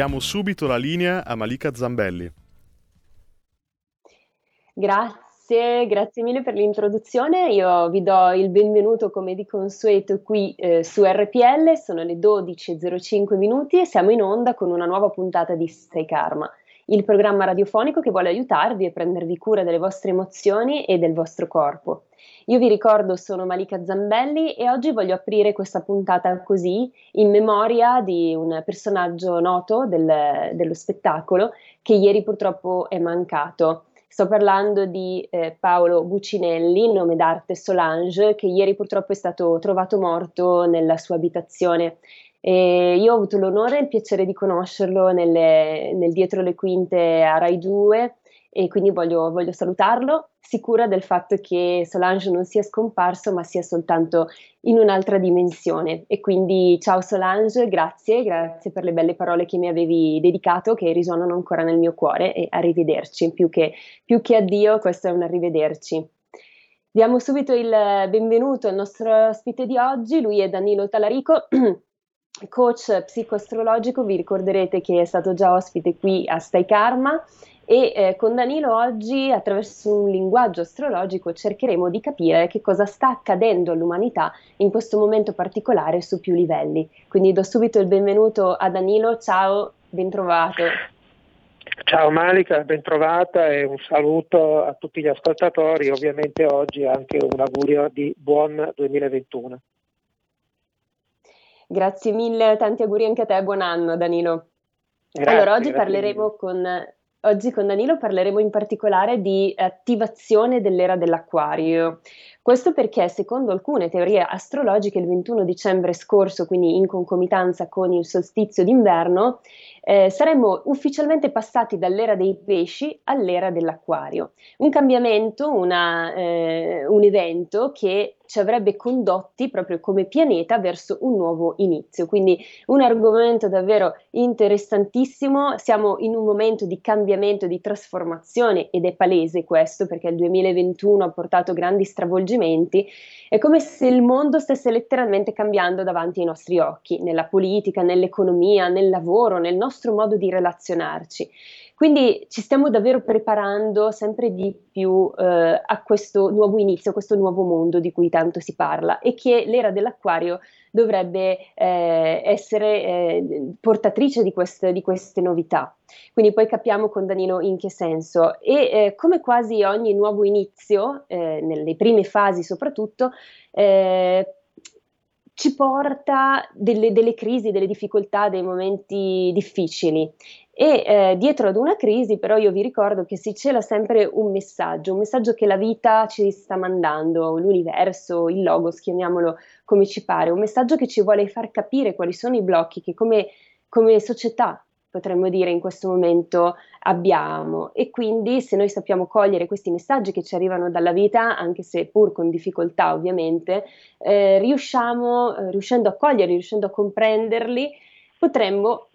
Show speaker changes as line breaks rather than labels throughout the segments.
Diamo subito la linea a Malika Zambelli.
Grazie, grazie mille per l'introduzione. Io vi do il benvenuto come di consueto qui eh, su RPL, sono le 12.05 minuti e siamo in onda con una nuova puntata di Stay Karma, il programma radiofonico che vuole aiutarvi a prendervi cura delle vostre emozioni e del vostro corpo. Io vi ricordo, sono Malika Zambelli e oggi voglio aprire questa puntata così, in memoria di un personaggio noto del, dello spettacolo che ieri purtroppo è mancato. Sto parlando di eh, Paolo Bucinelli, nome d'arte Solange, che ieri purtroppo è stato trovato morto nella sua abitazione. E io ho avuto l'onore e il piacere di conoscerlo nelle, nel dietro le quinte a Rai 2 e quindi voglio, voglio, salutarlo, sicura del fatto che Solange non sia scomparso ma sia soltanto in un'altra dimensione. E quindi ciao Solange, grazie, grazie per le belle parole che mi avevi dedicato, che risuonano ancora nel mio cuore e arrivederci, più che, più che addio, questo è un arrivederci. Diamo subito il benvenuto al nostro ospite di oggi, lui è Danilo Talarico. coach psicoastrologico, vi ricorderete che è stato già ospite qui a Stai Karma e eh, con Danilo oggi attraverso un linguaggio astrologico cercheremo di capire che cosa sta accadendo all'umanità in questo momento particolare su più livelli. Quindi do subito il benvenuto a Danilo, ciao, bentrovato.
Ciao Malika, bentrovata e un saluto a tutti gli ascoltatori, ovviamente oggi anche un augurio di buon 2021.
Grazie mille, tanti auguri anche a te, buon anno Danilo. Grazie, allora, oggi parleremo con Oggi con Danilo parleremo in particolare di attivazione dell'era dell'acquario. Questo perché, secondo alcune teorie astrologiche, il 21 dicembre scorso, quindi in concomitanza con il solstizio d'inverno, eh, saremmo ufficialmente passati dall'era dei pesci all'era dell'acquario. Un cambiamento, una, eh, un evento che ci avrebbe condotti proprio come pianeta verso un nuovo inizio. Quindi un argomento davvero interessantissimo. Siamo in un momento di cambiamento, di trasformazione ed è palese questo perché il 2021 ha portato grandi stravolgimenti. È come se il mondo stesse letteralmente cambiando davanti ai nostri occhi, nella politica, nell'economia, nel lavoro, nel nostro modo di relazionarci. Quindi ci stiamo davvero preparando sempre di più eh, a questo nuovo inizio, a questo nuovo mondo di cui tanto si parla e che l'era dell'acquario dovrebbe eh, essere eh, portatrice di queste, di queste, novità. Quindi poi capiamo con Danilo in che senso. E eh, come quasi ogni nuovo inizio, eh, nelle prime fasi soprattutto, eh, ci porta delle, delle, crisi, delle difficoltà, dei momenti difficili. E eh, dietro ad una crisi, però, io vi ricordo che si cela sempre un messaggio, un messaggio che la vita ci sta mandando, l'universo, il logos, chiamiamolo come ci pare, un messaggio che ci vuole far capire quali sono i blocchi che come, come società potremmo dire in questo momento abbiamo. E quindi se noi sappiamo cogliere questi messaggi che ci arrivano dalla vita, anche se pur con difficoltà ovviamente, eh, riusciamo, eh, riuscendo a coglierli, riuscendo a comprenderli, potremmo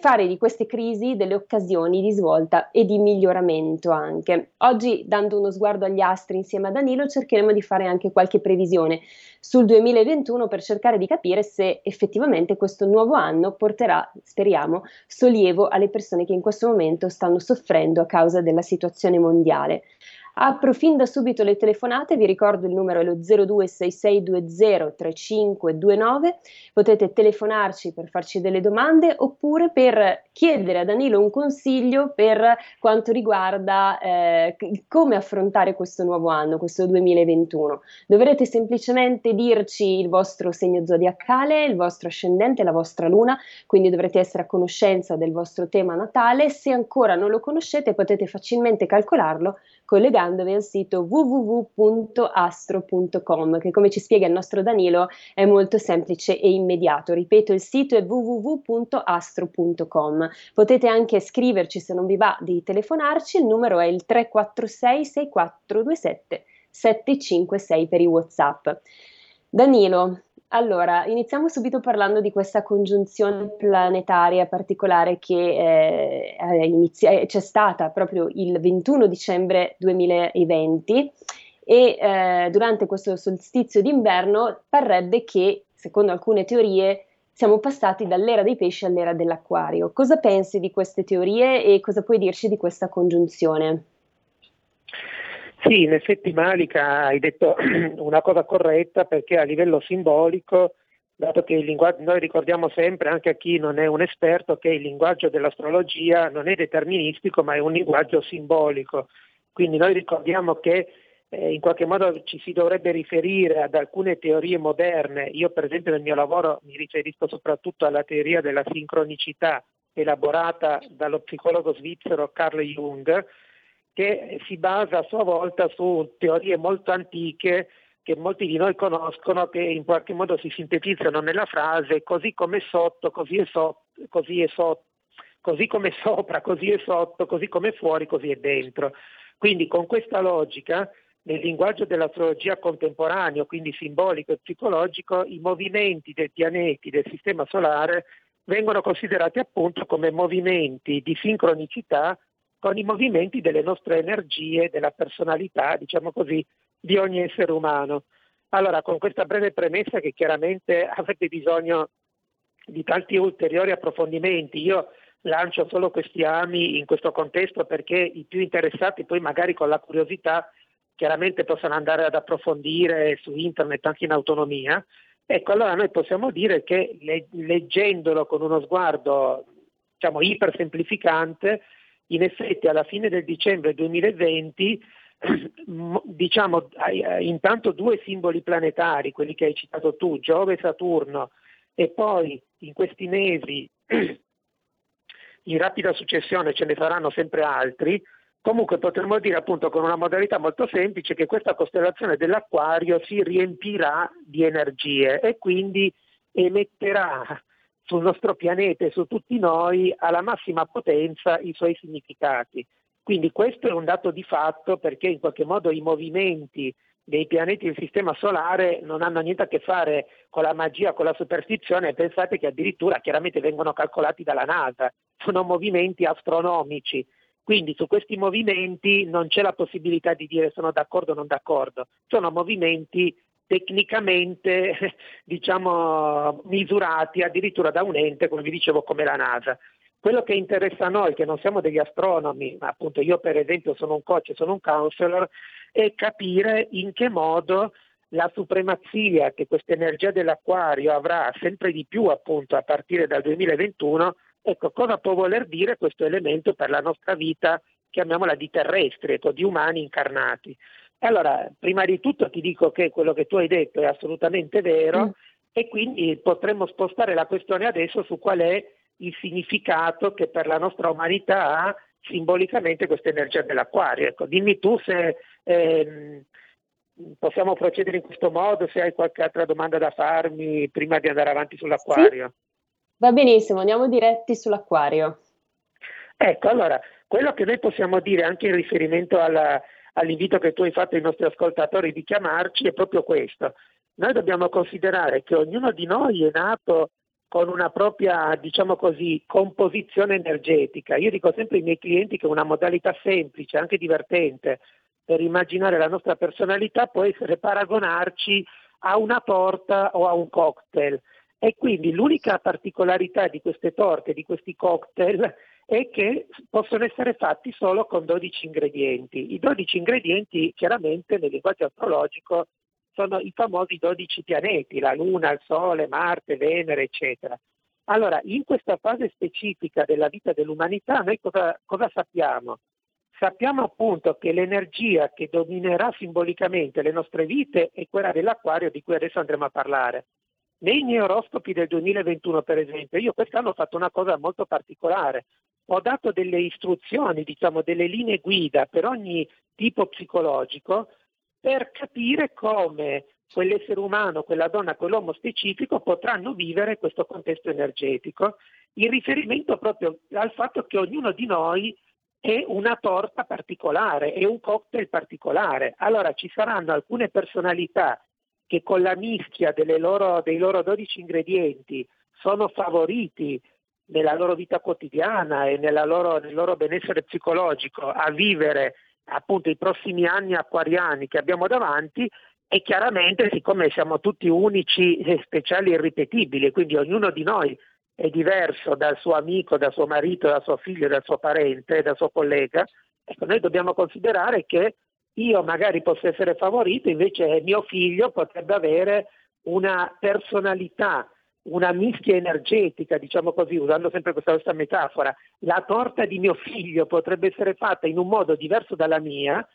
fare di queste crisi delle occasioni di svolta e di miglioramento anche. Oggi, dando uno sguardo agli astri insieme a Danilo, cercheremo di fare anche qualche previsione sul 2021 per cercare di capire se effettivamente questo nuovo anno porterà, speriamo, sollievo alle persone che in questo momento stanno soffrendo a causa della situazione mondiale. Apro fin da subito le telefonate, vi ricordo il numero è lo 0266203529, potete telefonarci per farci delle domande oppure per chiedere a Danilo un consiglio per quanto riguarda eh, come affrontare questo nuovo anno, questo 2021. Dovrete semplicemente dirci il vostro segno zodiacale, il vostro ascendente, la vostra luna, quindi dovrete essere a conoscenza del vostro tema natale. Se ancora non lo conoscete potete facilmente calcolarlo collegandovi al sito www.astro.com che come ci spiega il nostro Danilo è molto semplice e immediato. Ripeto, il sito è www.astro.com. Potete anche scriverci se non vi va di telefonarci, il numero è il 346 6427 756 per i WhatsApp. Danilo, allora, iniziamo subito parlando di questa congiunzione planetaria particolare che eh, eh, c'è stata proprio il 21 dicembre 2020 e eh, durante questo solstizio d'inverno parrebbe che, secondo alcune teorie, siamo passati dall'era dei pesci all'era dell'acquario. Cosa pensi di queste teorie e cosa puoi dirci di questa congiunzione?
Sì, in effetti Malika hai detto una cosa corretta perché a livello simbolico, dato che noi ricordiamo sempre anche a chi non è un esperto che il linguaggio dell'astrologia non è deterministico ma è un linguaggio simbolico. Quindi noi ricordiamo che eh, in qualche modo ci si dovrebbe riferire ad alcune teorie moderne. Io per esempio nel mio lavoro mi riferisco soprattutto alla teoria della sincronicità elaborata dallo psicologo svizzero Carl Jung, che si basa a sua volta su teorie molto antiche che molti di noi conoscono, che in qualche modo si sintetizzano nella frase così come sotto, così è sotto, così è sotto, così come sopra, così è sotto, così come fuori, così è dentro. Quindi con questa logica, nel linguaggio dell'astrologia contemporaneo, quindi simbolico e psicologico, i movimenti dei pianeti del Sistema Solare vengono considerati appunto come movimenti di sincronicità con i movimenti delle nostre energie, della personalità, diciamo così, di ogni essere umano. Allora, con questa breve premessa che chiaramente avrebbe bisogno di tanti ulteriori approfondimenti, io lancio solo questi ami in questo contesto perché i più interessati poi magari con la curiosità chiaramente possono andare ad approfondire su internet anche in autonomia. Ecco, allora noi possiamo dire che leggendolo con uno sguardo diciamo ipersemplificante, in effetti alla fine del dicembre 2020 diciamo intanto due simboli planetari, quelli che hai citato tu, Giove e Saturno, e poi in questi mesi in rapida successione ce ne saranno sempre altri, comunque potremmo dire appunto con una modalità molto semplice che questa costellazione dell'acquario si riempirà di energie e quindi emetterà sul nostro pianeta e su tutti noi alla massima potenza i suoi significati. Quindi questo è un dato di fatto perché in qualche modo i movimenti dei pianeti del Sistema Solare non hanno niente a che fare con la magia, con la superstizione, pensate che addirittura chiaramente vengono calcolati dalla NASA, sono movimenti astronomici, quindi su questi movimenti non c'è la possibilità di dire sono d'accordo o non d'accordo, sono movimenti tecnicamente diciamo, misurati addirittura da un ente, come vi dicevo, come la NASA. Quello che interessa a noi, che non siamo degli astronomi, ma appunto io per esempio sono un coach, sono un counselor, è capire in che modo la supremazia che questa energia dell'acquario avrà sempre di più appunto a partire dal 2021, ecco cosa può voler dire questo elemento per la nostra vita, chiamiamola di terrestre, ecco, di umani incarnati. Allora, prima di tutto ti dico che quello che tu hai detto è assolutamente vero mm. e quindi potremmo spostare la questione adesso su qual è il significato che per la nostra umanità ha simbolicamente questa energia dell'acquario. Ecco, dimmi tu se ehm, possiamo procedere in questo modo, se hai qualche altra domanda da farmi prima di andare avanti sull'acquario. Sì.
Va benissimo, andiamo diretti sull'acquario.
Ecco, allora, quello che noi possiamo dire anche in riferimento alla, all'invito che tu hai fatto ai nostri ascoltatori di chiamarci è proprio questo. Noi dobbiamo considerare che ognuno di noi è nato con una propria, diciamo così, composizione energetica. Io dico sempre ai miei clienti che una modalità semplice, anche divertente, per immaginare la nostra personalità può essere paragonarci a una torta o a un cocktail. E quindi l'unica particolarità di queste torte, di questi cocktail, e che possono essere fatti solo con 12 ingredienti. I 12 ingredienti chiaramente nel linguaggio astrologico sono i famosi 12 pianeti, la Luna, il Sole, Marte, Venere, eccetera. Allora, in questa fase specifica della vita dell'umanità, noi cosa, cosa sappiamo? Sappiamo appunto che l'energia che dominerà simbolicamente le nostre vite è quella dell'acquario di cui adesso andremo a parlare. Nei miei oroscopi del 2021, per esempio, io quest'anno ho fatto una cosa molto particolare. Ho dato delle istruzioni, diciamo delle linee guida per ogni tipo psicologico per capire come quell'essere umano, quella donna, quell'uomo specifico potranno vivere questo contesto energetico, in riferimento proprio al fatto che ognuno di noi è una torta particolare, è un cocktail particolare. Allora ci saranno alcune personalità che con la mischia loro, dei loro 12 ingredienti sono favoriti nella loro vita quotidiana e loro, nel loro benessere psicologico a vivere appunto i prossimi anni acquariani che abbiamo davanti e chiaramente siccome siamo tutti unici, speciali e irripetibili, quindi ognuno di noi è diverso dal suo amico, dal suo marito, dal suo figlio, dal suo parente, dal suo collega, ecco, noi dobbiamo considerare che io magari posso essere favorito, invece mio figlio potrebbe avere una personalità, una mischia energetica, diciamo così, usando sempre questa stessa metafora. La torta di mio figlio potrebbe essere fatta in un modo diverso dalla mia,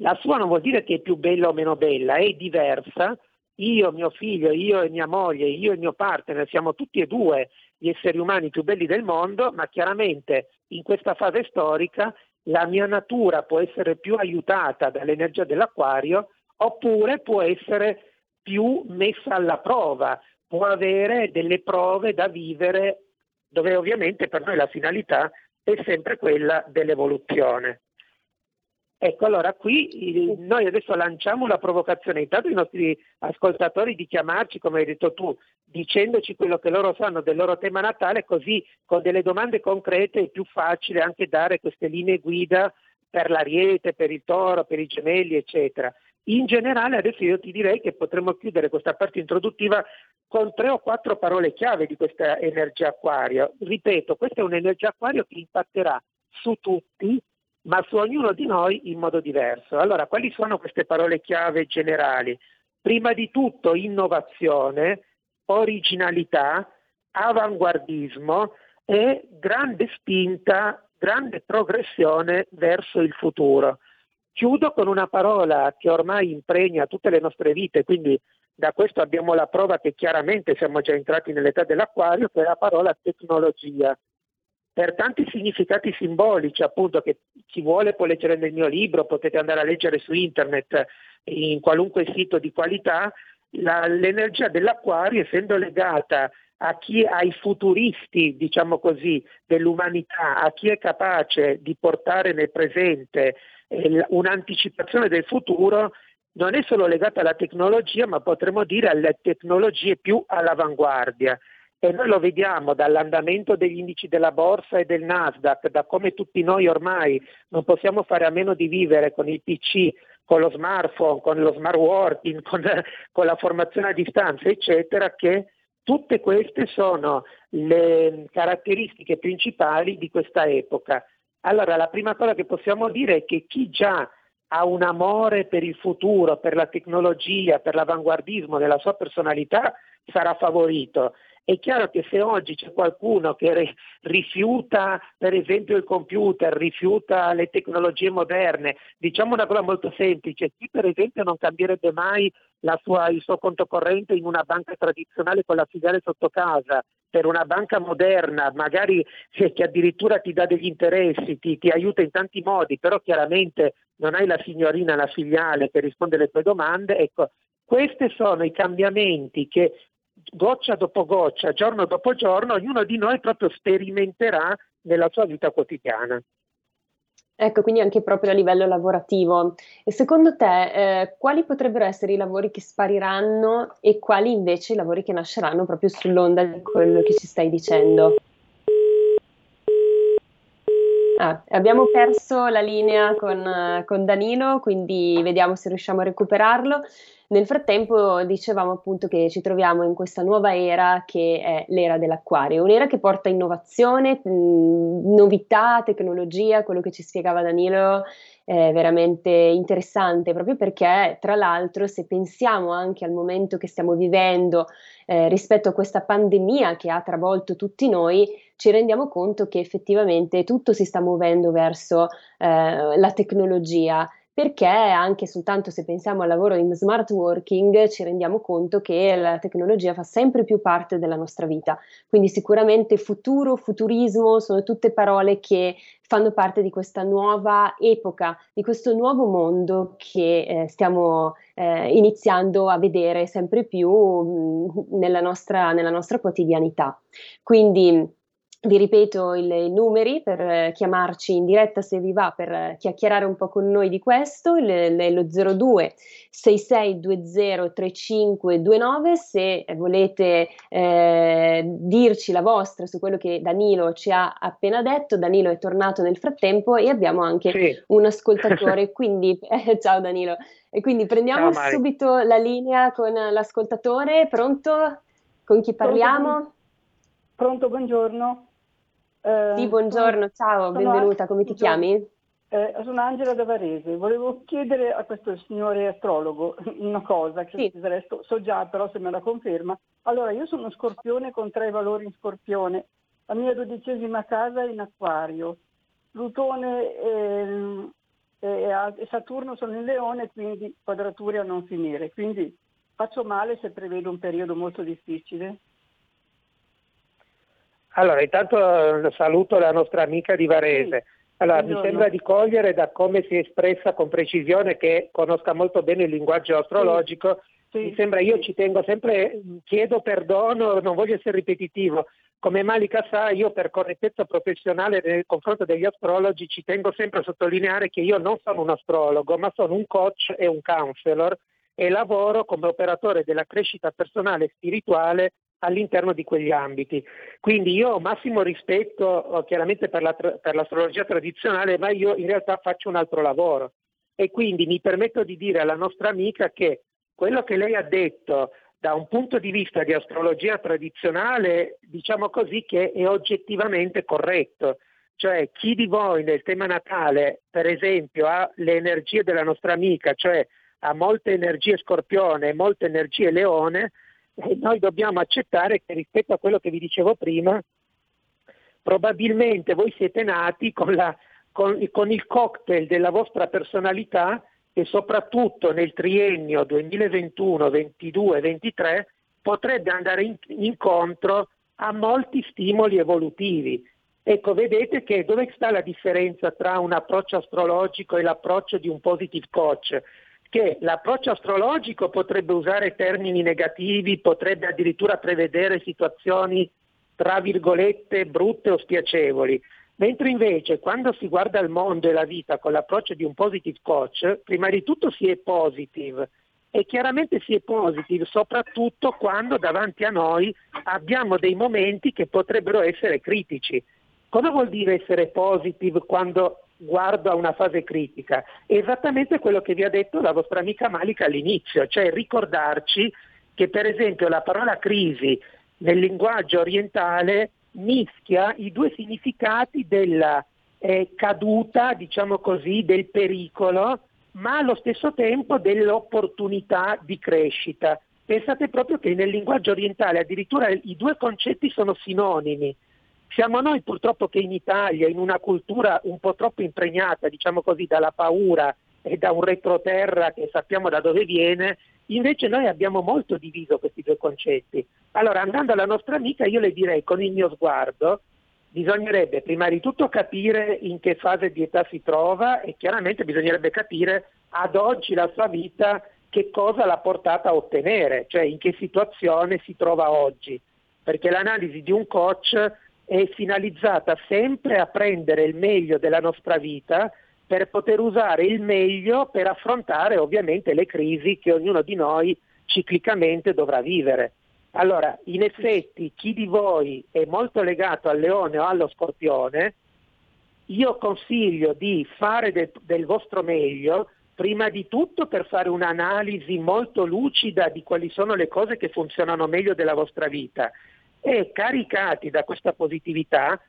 la sua non vuol dire che è più bella o meno bella, è diversa. Io, mio figlio, io e mia moglie, io e mio partner siamo tutti e due gli esseri umani più belli del mondo, ma chiaramente in questa fase storica la mia natura può essere più aiutata dall'energia dell'acquario oppure può essere più messa alla prova, può avere delle prove da vivere dove ovviamente per noi la finalità è sempre quella dell'evoluzione. Ecco, allora qui noi adesso lanciamo una provocazione, intanto ai nostri ascoltatori di chiamarci, come hai detto tu, dicendoci quello che loro sanno del loro tema natale, così con delle domande concrete è più facile anche dare queste linee guida per l'ariete, per il toro, per i gemelli, eccetera. In generale adesso io ti direi che potremmo chiudere questa parte introduttiva con tre o quattro parole chiave di questa energia acquario. Ripeto, questa è un'energia acquario che impatterà su tutti, ma su ognuno di noi in modo diverso. Allora, quali sono queste parole chiave generali? Prima di tutto innovazione, originalità, avanguardismo e grande spinta, grande progressione verso il futuro. Chiudo con una parola che ormai impregna tutte le nostre vite, quindi da questo abbiamo la prova che chiaramente siamo già entrati nell'età dell'acquario, che è la parola tecnologia. Per tanti significati simbolici, appunto, che chi vuole può leggere nel mio libro, potete andare a leggere su internet, in qualunque sito di qualità, la, l'energia dell'acquario, essendo legata chi, ai futuristi, diciamo così, dell'umanità, a chi è capace di portare nel presente un'anticipazione del futuro, non è solo legata alla tecnologia, ma potremmo dire alle tecnologie più all'avanguardia e noi lo vediamo dall'andamento degli indici della borsa e del Nasdaq, da come tutti noi ormai non possiamo fare a meno di vivere con il PC, con lo smartphone, con lo smart working, con, con la formazione a distanza, eccetera, che tutte queste sono le caratteristiche principali di questa epoca. Allora, la prima cosa che possiamo dire è che chi già ha un amore per il futuro, per la tecnologia, per l'avanguardismo della sua personalità, sarà favorito. È chiaro che se oggi c'è qualcuno che rifiuta per esempio il computer, rifiuta le tecnologie moderne, diciamo una cosa molto semplice, chi per esempio non cambierebbe mai sua, il suo conto corrente in una banca tradizionale con la filiale sotto casa, per una banca moderna, magari che addirittura ti dà degli interessi, ti, ti, aiuta in tanti modi, però chiaramente non hai la signorina, la filiale che risponde alle tue domande, ecco, questi sono i cambiamenti che goccia dopo goccia, giorno dopo giorno, ognuno di noi proprio sperimenterà nella sua vita quotidiana.
Ecco, quindi anche proprio a livello lavorativo. E secondo te, eh, quali potrebbero essere i lavori che spariranno e quali invece i lavori che nasceranno proprio sull'onda di quello che ci stai dicendo? Ah, abbiamo perso la linea con, con, Danilo, quindi vediamo se riusciamo a recuperarlo. Nel frattempo dicevamo appunto che ci troviamo in questa nuova era che è l'era dell'acquario, un'era che porta innovazione, mh, novità, tecnologia, quello che ci spiegava Danilo è veramente interessante proprio perché tra l'altro se pensiamo anche al momento che stiamo vivendo eh, rispetto a questa pandemia che ha travolto tutti noi, ci rendiamo conto che effettivamente tutto si sta muovendo verso eh, la tecnologia perché anche soltanto se pensiamo al lavoro in smart working ci rendiamo conto che la tecnologia fa sempre più parte della nostra vita. Quindi sicuramente futuro, futurismo sono tutte parole che fanno parte di questa nuova epoca, di questo nuovo mondo che eh, stiamo eh, iniziando a vedere sempre più mh, mm, nella, nostra, nella nostra quotidianità. Quindi vi ripeto i numeri per eh, chiamarci in diretta se vi va per eh, chiacchierare un po' con noi di questo, il, lo 02 6620 3529 se volete eh, dirci la vostra su quello che Danilo ci ha appena detto, Danilo è tornato nel frattempo e abbiamo anche sì. un ascoltatore, quindi eh, ciao Danilo, e quindi prendiamo ciao, subito la linea con l'ascoltatore, pronto? Con chi parliamo?
Pronto, pronto buongiorno.
Eh, sì, buongiorno, ciao, benvenuta, come ti chiami?
Eh, sono Angela da Varese, volevo chiedere a questo signore astrologo una cosa che sì. resto, so già però se me la conferma. Allora, io sono scorpione con tre valori in scorpione, la mia dodicesima casa è in acquario, Plutone e, e Saturno sono in leone, quindi quadrature a non finire, quindi faccio male se prevedo un periodo molto difficile.
Allora, intanto eh, saluto la nostra amica di Varese. Allora, mi sembra di cogliere da come si è espressa con precisione che conosca molto bene il linguaggio astrologico. Sì. Mi sembra, io ci tengo sempre, chiedo perdono, non voglio essere ripetitivo. Come Malika sa, io per correttezza professionale nel confronto degli astrologi ci tengo sempre a sottolineare che io non sono un astrologo, ma sono un coach e un counselor e lavoro come operatore della crescita personale e spirituale all'interno di quegli ambiti. Quindi io ho massimo rispetto oh, chiaramente per, la, per l'astrologia tradizionale, ma io in realtà faccio un altro lavoro e quindi mi permetto di dire alla nostra amica che quello che lei ha detto da un punto di vista di astrologia tradizionale, diciamo così, che è oggettivamente corretto. Cioè chi di voi nel tema natale, per esempio, ha le energie della nostra amica, cioè ha molte energie scorpione e molte energie leone, noi dobbiamo accettare che rispetto a quello che vi dicevo prima, probabilmente voi siete nati con, la, con, con il cocktail della vostra personalità e soprattutto nel triennio 2021, 22, 23 potrebbe andare in, incontro a molti stimoli evolutivi. Ecco, vedete che dove sta la differenza tra un approccio astrologico e l'approccio di un positive coach? Che l'approccio astrologico potrebbe usare termini negativi, potrebbe addirittura prevedere situazioni tra virgolette brutte o spiacevoli, mentre invece quando si guarda il mondo e la vita con l'approccio di un positive coach, prima di tutto si è positive e chiaramente si è positive soprattutto quando davanti a noi abbiamo dei momenti che potrebbero essere critici. Cosa vuol dire essere positive quando guardo a una fase critica. È esattamente quello che vi ha detto la vostra amica Malika all'inizio, cioè ricordarci che per esempio la parola crisi nel linguaggio orientale mischia i due significati della eh, caduta, diciamo così, del pericolo, ma allo stesso tempo dell'opportunità di crescita. Pensate proprio che nel linguaggio orientale addirittura i due concetti sono sinonimi. Siamo noi purtroppo che in Italia, in una cultura un po' troppo impregnata, diciamo così, dalla paura e da un retroterra che sappiamo da dove viene, invece noi abbiamo molto diviso questi due concetti. Allora, andando alla nostra amica, io le direi con il mio sguardo, bisognerebbe prima di tutto capire in che fase di età si trova e chiaramente bisognerebbe capire ad oggi la sua vita che cosa l'ha portata a ottenere, cioè in che situazione si trova oggi. Perché l'analisi di un coach è finalizzata sempre a prendere il meglio della nostra vita per poter usare il meglio per affrontare ovviamente le crisi che ognuno di noi ciclicamente dovrà vivere. Allora, in effetti, chi di voi è molto legato al leone o allo scorpione io consiglio di fare del, del vostro meglio, prima di tutto per fare un'analisi molto lucida di quali sono le cose che funzionano meglio della vostra vita e caricati da questa positività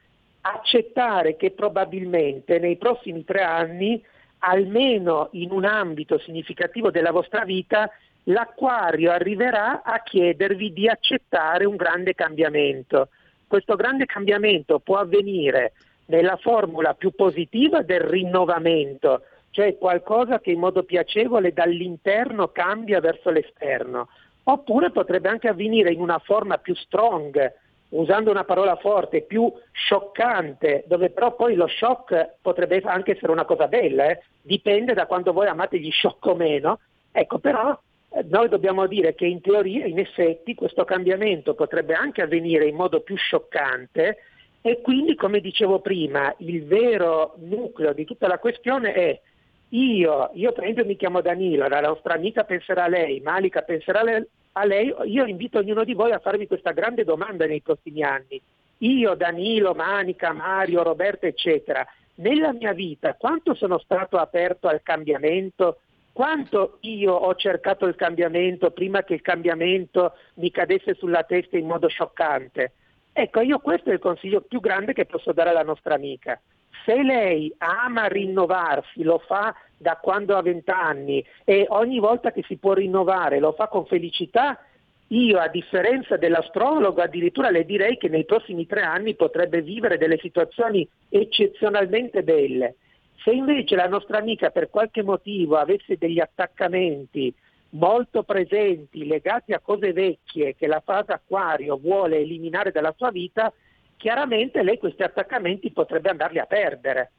accettare che probabilmente nei prossimi tre anni, almeno in un ambito significativo della vostra vita, l'acquario arriverà a chiedervi di accettare un grande cambiamento. Questo grande cambiamento può avvenire nella formula più positiva del rinnovamento, cioè qualcosa che in modo piacevole dall'interno cambia verso l'esterno, oppure potrebbe anche avvenire in una forma più strong, usando una parola forte, più scioccante, dove però poi lo shock potrebbe anche essere una cosa bella, eh? dipende da quando voi amate gli shock o meno. Ecco, però eh, noi dobbiamo dire che in teoria, in effetti, questo cambiamento potrebbe anche avvenire in modo più scioccante e quindi, come dicevo prima, il vero nucleo di tutta la questione è io, io per esempio mi chiamo Danilo, la nostra amica penserà a lei, Malika penserà lei, io invito ognuno di voi a farvi questa grande domanda nei prossimi anni. Io, Danilo, Manica, Mario, Roberto, eccetera, nella mia vita quanto sono stato aperto al cambiamento? Quanto io ho cercato il cambiamento prima che il cambiamento mi cadesse sulla testa in modo scioccante? Ecco, io questo è il consiglio più grande che posso dare alla nostra amica se lei ama rinnovarsi, lo fa da quando ha vent'anni e ogni volta che si può rinnovare lo fa con felicità, io a differenza dell'astrologo addirittura le direi che nei prossimi tre anni potrebbe vivere delle situazioni eccezionalmente belle. Se invece la nostra amica per qualche motivo avesse degli attaccamenti molto presenti legati a cose vecchie che la fase acquario vuole eliminare dalla sua vita, chiaramente lei questi attaccamenti potrebbe andarli a perdere.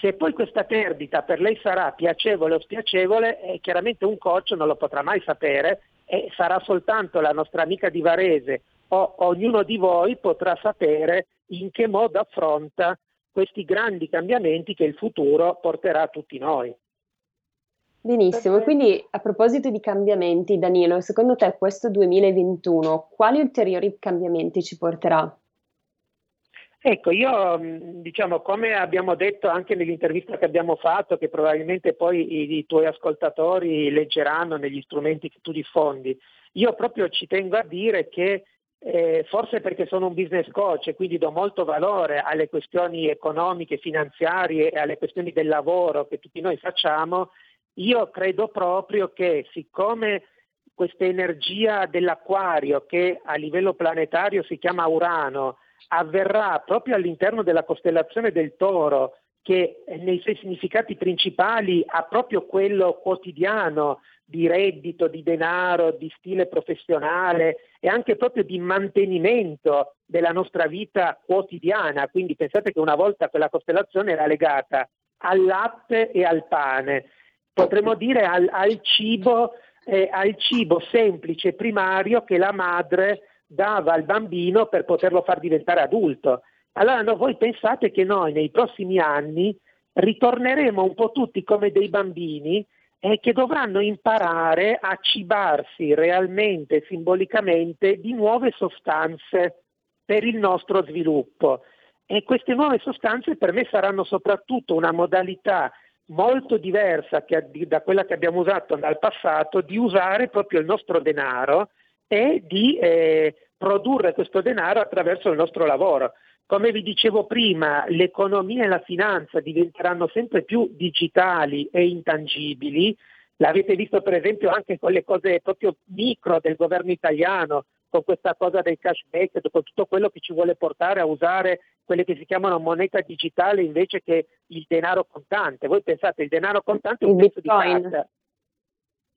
Se poi questa perdita per lei sarà piacevole o spiacevole, eh, chiaramente un coach non lo potrà mai sapere e sarà soltanto la nostra amica di Varese o ognuno di voi potrà sapere in che modo affronta questi grandi cambiamenti che il futuro porterà a tutti noi.
Benissimo, quindi a proposito di cambiamenti, Danilo, secondo te questo 2021 quali ulteriori cambiamenti ci porterà?
Ecco, io diciamo come abbiamo detto anche nell'intervista che abbiamo fatto, che probabilmente poi i, i, tuoi ascoltatori leggeranno negli strumenti che tu diffondi, io proprio ci tengo a dire che eh, forse perché sono un business coach e quindi do molto valore alle questioni economiche, finanziarie e alle questioni del lavoro che tutti noi facciamo, io credo proprio che siccome questa energia dell'acquario che a livello planetario si chiama Urano, avverrà proprio all'interno della costellazione del toro, che nei suoi significati principali ha proprio quello quotidiano di reddito, di denaro, di stile professionale e anche proprio di mantenimento della nostra vita quotidiana. Quindi pensate che una volta quella costellazione era legata al latte e al pane, potremmo dire al, al cibo, eh, al cibo semplice, primario che la madre dava al bambino per poterlo far diventare adulto. Allora no, voi pensate che noi nei prossimi anni ritorneremo un po' tutti come dei bambini eh, che dovranno imparare a cibarsi realmente, simbolicamente, di nuove sostanze per il nostro sviluppo. E queste nuove sostanze per me saranno soprattutto una modalità molto diversa che, da quella che abbiamo usato dal passato di usare proprio il nostro denaro e di eh, produrre questo denaro attraverso il nostro lavoro. Come vi dicevo prima, l'economia e la finanza diventeranno sempre più digitali e intangibili. L'avete visto per esempio anche con le cose proprio micro del governo italiano, con questa cosa del cashback, con tutto quello che ci vuole portare a usare quelle che si chiamano moneta digitale invece che il denaro contante. Voi pensate il denaro contante è un pezzo di carta.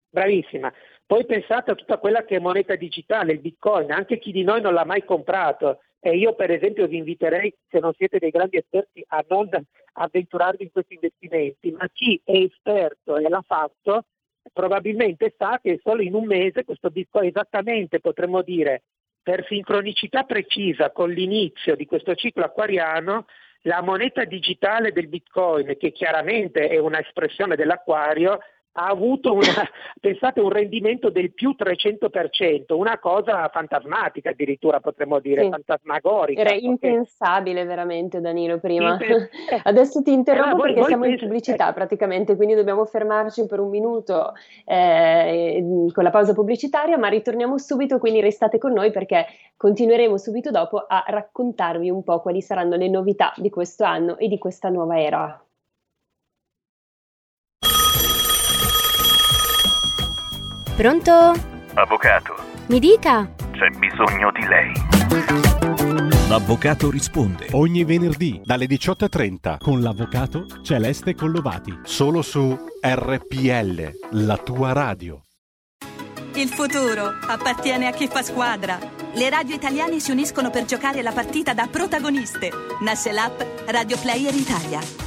Bravissima. Poi pensate a tutta quella che è moneta digitale, il bitcoin, anche chi di noi non l'ha mai comprato. E io per esempio vi inviterei, se non siete dei grandi esperti, a non avventurarvi in questi investimenti, ma chi è esperto e l'ha fatto probabilmente sa che solo in un mese questo bitcoin esattamente potremmo dire per sincronicità precisa con l'inizio di questo ciclo acquariano la moneta digitale del bitcoin che chiaramente è un'espressione dell'acquario ha avuto una, pensate, un rendimento del più 300%, una cosa fantasmatica addirittura potremmo dire, sì. fantasmagorica.
Era impensabile veramente Danilo prima. Impen- Adesso ti interrompo eh, voi, perché voi siamo penso, in pubblicità eh. praticamente, quindi dobbiamo fermarci per un minuto eh, con la pausa pubblicitaria, ma ritorniamo subito, quindi restate con noi perché continueremo subito dopo a raccontarvi un po' quali saranno le novità di questo anno e di questa nuova era.
Pronto?
Avvocato.
Mi dica.
C'è bisogno di lei.
L'avvocato risponde ogni venerdì dalle 18.30 con l'avvocato Celeste Collovati. Solo su RPL, la tua radio.
Il futuro appartiene a chi fa squadra. Le radio italiane si uniscono per giocare la partita da protagoniste. Nasce l'app Radio Player Italia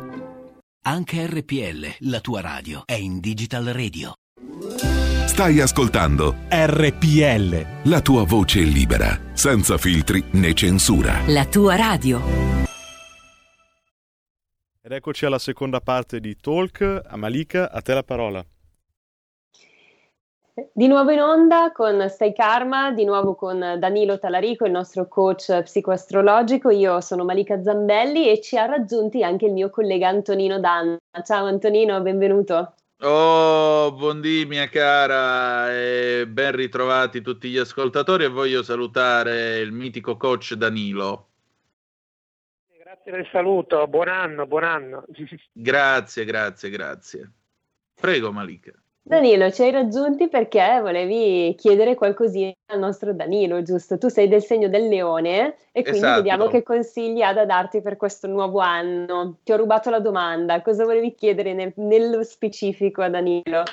Anche RPL, la tua radio, è in Digital Radio.
Stai ascoltando
RPL.
La tua voce libera, senza filtri né censura.
La tua radio.
Ed eccoci alla seconda parte di Talk. A Malika, a te la parola.
Di nuovo in onda con Stay Karma, di nuovo con Danilo Talarico, il nostro coach psicoastrologico. Io sono Malika Zambelli e ci ha raggiunti anche il mio collega Antonino Danna. Ciao Antonino, benvenuto.
Oh, buondì mia cara e ben ritrovati tutti gli ascoltatori e voglio salutare il mitico coach Danilo.
Grazie del saluto, buon anno, buon anno.
Grazie, grazie, grazie. Prego Malika.
Danilo, ci hai raggiunti perché volevi chiedere qualcosina al nostro Danilo, giusto? Tu sei del segno del leone e quindi esatto. vediamo che consigli ha da darti per questo nuovo anno. Ti ho rubato la domanda, cosa volevi chiedere nel, nello specifico a Danilo?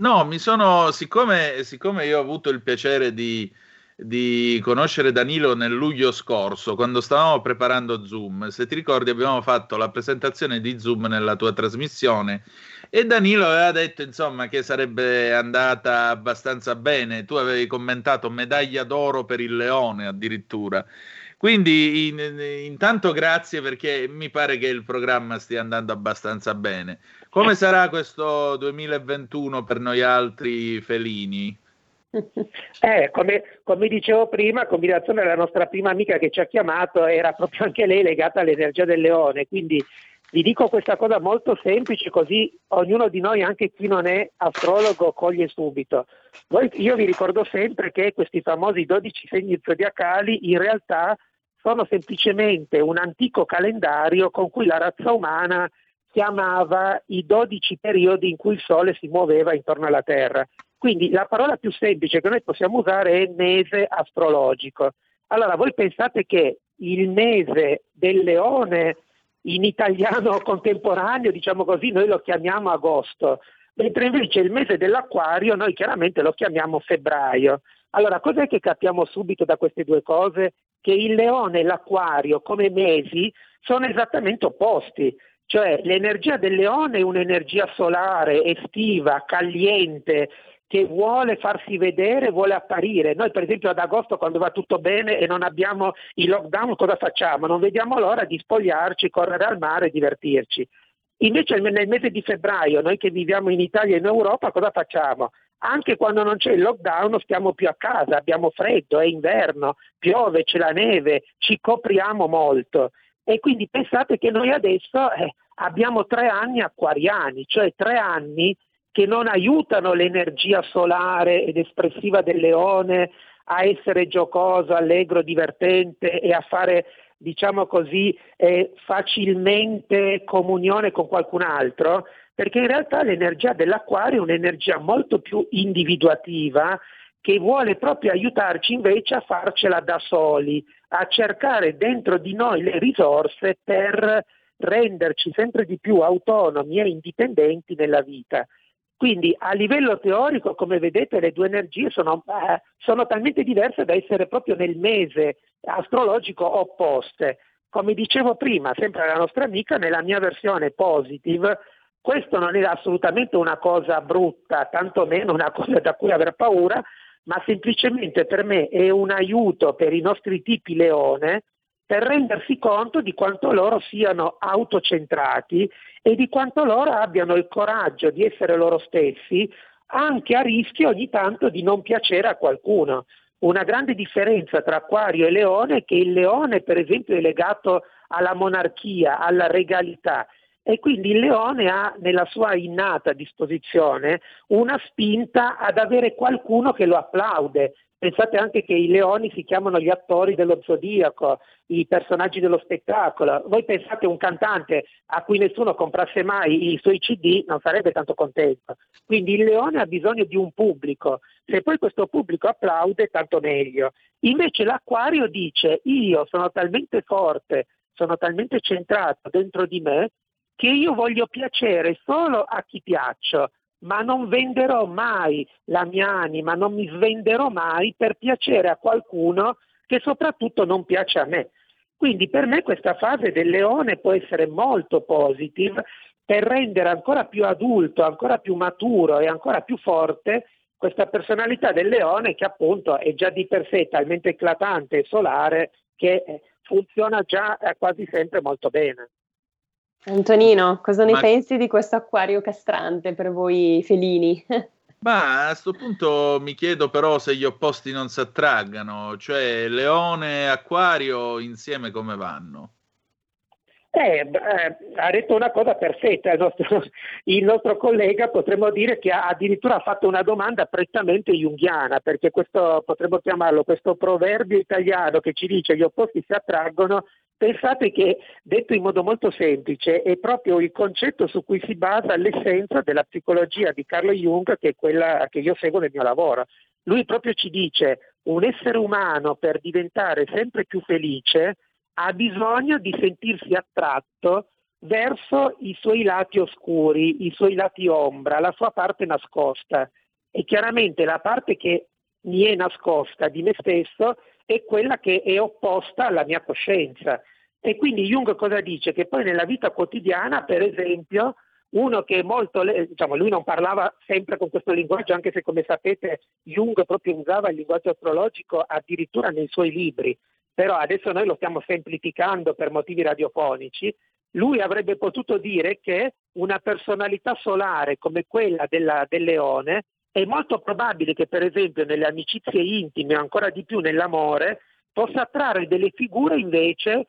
No, mi sono, siccome, siccome io ho avuto il piacere di, di conoscere Danilo nel luglio scorso, quando stavamo preparando Zoom, se ti ricordi abbiamo fatto la presentazione di Zoom nella tua trasmissione e Danilo aveva detto insomma che sarebbe andata abbastanza bene. Tu avevi commentato medaglia d'oro per il leone addirittura. Quindi in, intanto grazie perché mi pare che il programma stia andando abbastanza bene. Come sarà questo 2021 per noi altri felini?
Eh, come, come, dicevo prima, combinazione della nostra prima amica che ci ha chiamato era proprio anche lei legata all'energia del leone, quindi vi dico questa cosa molto semplice così ognuno di noi, anche chi non è astrologo, coglie subito. Io vi ricordo sempre che questi famosi 12 segni zodiacali in realtà sono semplicemente un antico calendario con cui la razza umana chiamava i 12 periodi in cui il Sole si muoveva intorno alla Terra. Quindi la parola più semplice che noi possiamo usare è mese astrologico. Allora voi pensate che il mese del leone in italiano contemporaneo, diciamo così, noi lo chiamiamo agosto, mentre invece il mese dell'acquario noi chiaramente lo chiamiamo febbraio. Allora, cos'è che capiamo subito da queste due cose? Che il leone e l'acquario come mesi sono esattamente opposti, cioè l'energia del leone è un'energia solare, estiva, caliente, che vuole farsi vedere, vuole apparire. Noi per esempio ad agosto quando va tutto bene e non abbiamo il lockdown cosa facciamo? Non vediamo l'ora di spogliarci, correre al mare e divertirci. Invece nel mese di febbraio noi che viviamo in Italia e in Europa cosa facciamo? Anche quando non c'è il lockdown stiamo più a casa, abbiamo freddo, è inverno, piove, c'è la neve, ci copriamo molto. E quindi pensate che noi adesso eh, abbiamo tre anni acquariani, cioè tre anni che non aiutano l'energia solare ed espressiva del leone a essere giocoso, allegro, divertente e a fare, diciamo così, eh, facilmente comunione con qualcun altro, perché in realtà l'energia dell'acquario è un'energia molto più individuativa che vuole proprio aiutarci invece a farcela da soli, a cercare dentro di noi le risorse per renderci sempre di più autonomi e indipendenti nella vita. Quindi a livello teorico, come vedete, le due energie sono, eh, sono talmente diverse da essere proprio nel mese astrologico opposte. Come dicevo prima, sempre alla nostra amica, nella mia versione positive, questo non è assolutamente una cosa brutta, tantomeno una cosa da cui aver paura, ma semplicemente per me è un aiuto per i nostri tipi leone per rendersi conto di quanto loro siano autocentrati e di quanto loro abbiano il coraggio di essere loro stessi, anche a rischio ogni tanto di non piacere a qualcuno. Una grande differenza tra Acquario e Leone è che il Leone, per esempio, è legato alla monarchia, alla regalità e quindi il Leone ha nella sua innata disposizione una spinta ad avere qualcuno che lo applaude, Pensate anche che i leoni si chiamano gli attori dello zodiaco, i personaggi dello spettacolo. Voi pensate un cantante a cui nessuno comprasse mai i suoi CD non sarebbe tanto contento. Quindi il leone ha bisogno di un pubblico. Se poi questo pubblico applaude, tanto meglio. Invece l'acquario dice io sono talmente forte, sono talmente centrato dentro di me che io voglio piacere solo a chi piaccio ma non venderò mai la mia anima, non mi svenderò mai per piacere a qualcuno che soprattutto non piace a me. Quindi per me questa fase del leone può essere molto positiva per rendere ancora più adulto, ancora più maturo e ancora più forte questa personalità del leone che appunto è già di per sé talmente eclatante e solare che eh, funziona già eh, quasi sempre molto bene.
Antonino, cosa ne Ma... pensi di questo acquario castrante per voi felini?
Ma a questo punto mi chiedo però se gli opposti non si attraggano, cioè leone e acquario insieme come vanno?
Eh, ha detto una cosa perfetta il nostro, il nostro, collega, potremmo dire che ha addirittura fatto una domanda prettamente junghiana, perché questo, potremmo chiamarlo questo proverbio italiano che ci dice gli opposti si attraggono, pensate che detto in modo molto semplice è proprio il concetto su cui si basa l'essenza della psicologia di Carlo Jung, che è quella che io seguo nel mio lavoro. Lui proprio ci dice un essere umano per diventare sempre più felice ha bisogno di sentirsi attratto verso i suoi lati oscuri, i suoi lati ombra, la sua parte nascosta. E chiaramente la parte che mi è nascosta di me stesso è quella che è opposta alla mia coscienza. E quindi Jung cosa dice? Che poi nella vita quotidiana, per esempio, uno che è molto, diciamo, lui non parlava sempre con questo linguaggio, anche se come sapete Jung proprio usava il linguaggio astrologico addirittura nei suoi libri, però adesso noi lo stiamo semplificando per motivi radiofonici, lui avrebbe potuto dire che una personalità solare come quella della, del leone è molto probabile che per esempio nelle amicizie intime o ancora di più nell'amore possa attrarre delle figure invece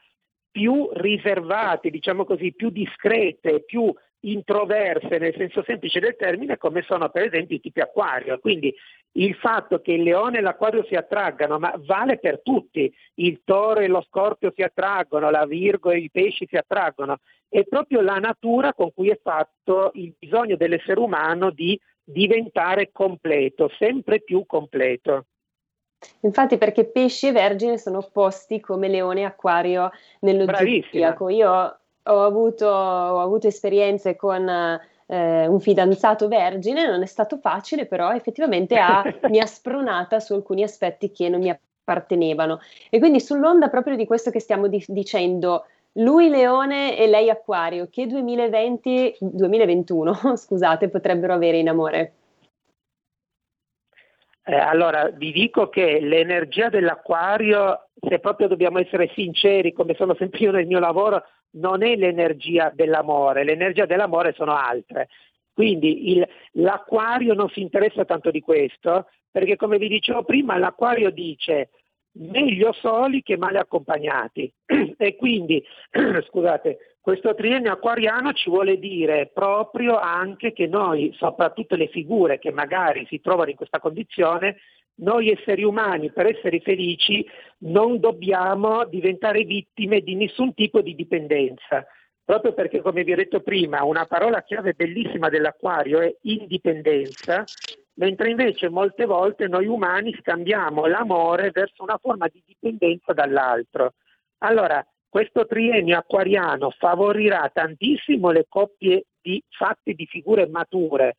più riservate, diciamo così, più discrete, più introverse nel senso semplice del termine come sono per esempio i tipi acquario. Quindi il fatto che il leone e l'acquario si attraggano, ma vale per tutti, il toro e lo scorpio si attraggono, la virgo e i pesci si attraggono, è proprio la natura con cui è fatto il bisogno dell'essere umano di diventare completo, sempre più completo.
Infatti perché pesci e vergine sono opposti come leone e acquario nello zodiaco. Io ho avuto, ho avuto esperienze con eh, un fidanzato vergine, non è stato facile, però effettivamente ha, mi ha spronata su alcuni aspetti che non mi appartenevano. E quindi sull'onda proprio di questo che stiamo di- dicendo, lui Leone e lei Acquario, che 2020, 2021, scusate, potrebbero avere in amore?
Eh, allora, vi dico che l'energia dell'acquario, se proprio dobbiamo essere sinceri, come sono sempre io nel mio lavoro, non è l'energia dell'amore, l'energia dell'amore sono altre. Quindi il, l'acquario non si interessa tanto di questo, perché come vi dicevo prima, l'acquario dice meglio soli che male accompagnati. e quindi, scusate, questo triennio acquariano ci vuole dire proprio anche che noi, soprattutto le figure che magari si trovano in questa condizione, noi esseri umani per essere felici non dobbiamo diventare vittime di nessun tipo di dipendenza. Proprio perché, come vi ho detto prima, una parola chiave bellissima dell'acquario è indipendenza, mentre invece molte volte noi umani scambiamo l'amore verso una forma di dipendenza dall'altro. Allora, questo triennio acquariano favorirà tantissimo le coppie di, fatte di figure mature,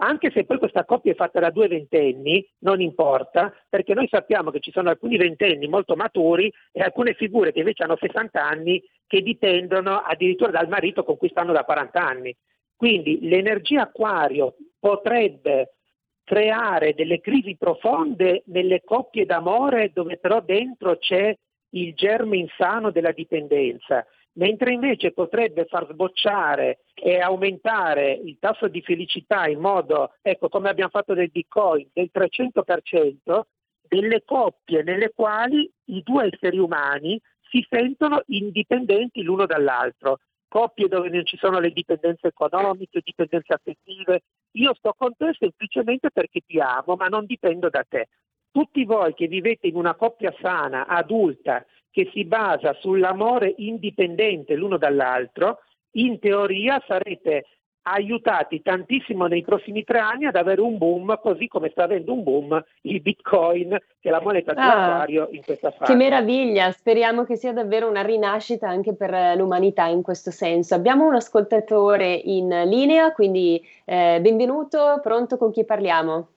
anche se poi questa coppia è fatta da due ventenni, non importa, perché noi sappiamo che ci sono alcuni ventenni molto maturi e alcune figure che invece hanno 60 anni che dipendono addirittura dal marito con cui stanno da 40 anni. Quindi l'energia acquario potrebbe creare delle crisi profonde nelle coppie d'amore dove però dentro c'è il germe insano della dipendenza, mentre invece potrebbe far sbocciare e aumentare il tasso di felicità in modo, ecco come abbiamo fatto nel Bitcoin, del 300%, delle coppie nelle quali i due esseri umani si sentono indipendenti l'uno dall'altro coppie dove non ci sono le dipendenze economiche, dipendenze affettive. Io sto con te semplicemente perché ti amo, ma non dipendo da te. Tutti voi che vivete in una coppia sana, adulta, che si basa sull'amore indipendente l'uno dall'altro, in teoria sarete aiutati tantissimo nei prossimi tre anni ad avere un boom, così come sta avendo un boom il Bitcoin, che è la moneta di ah, in questa fase.
Che meraviglia, speriamo che sia davvero una rinascita anche per l'umanità in questo senso. Abbiamo un ascoltatore in linea, quindi eh, benvenuto, pronto con chi parliamo?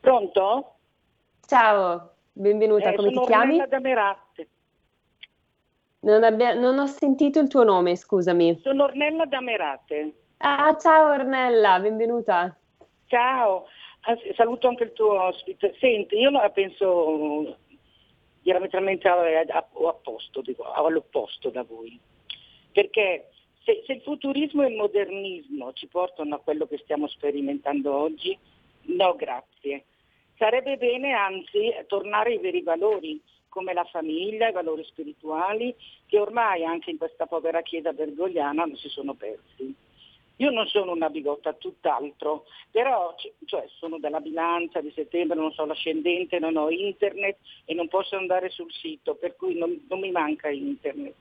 Pronto?
Ciao, benvenuta, eh, come ti chiami?
Sono da Meratte.
Non, abbia, non, ho sentito il tuo nome, scusami.
Sono Ornella da Merate.
Ah, ciao Ornella, benvenuta.
Ciao, saluto anche il tuo ospite. Senti, io la penso diametralmente all'opposto, dico, all'opposto da voi. Perché se, se il futurismo e il modernismo ci portano a quello che stiamo sperimentando oggi, no grazie. Sarebbe bene anzi tornare ai veri valori, come la famiglia, i valori spirituali, che ormai anche in questa povera chiesa bergogliana non si sono persi. Io non sono una bigotta, tutt'altro, però cioè, sono della bilancia di settembre, non so l'ascendente, non ho internet e non posso andare sul sito, per cui non, non mi manca internet.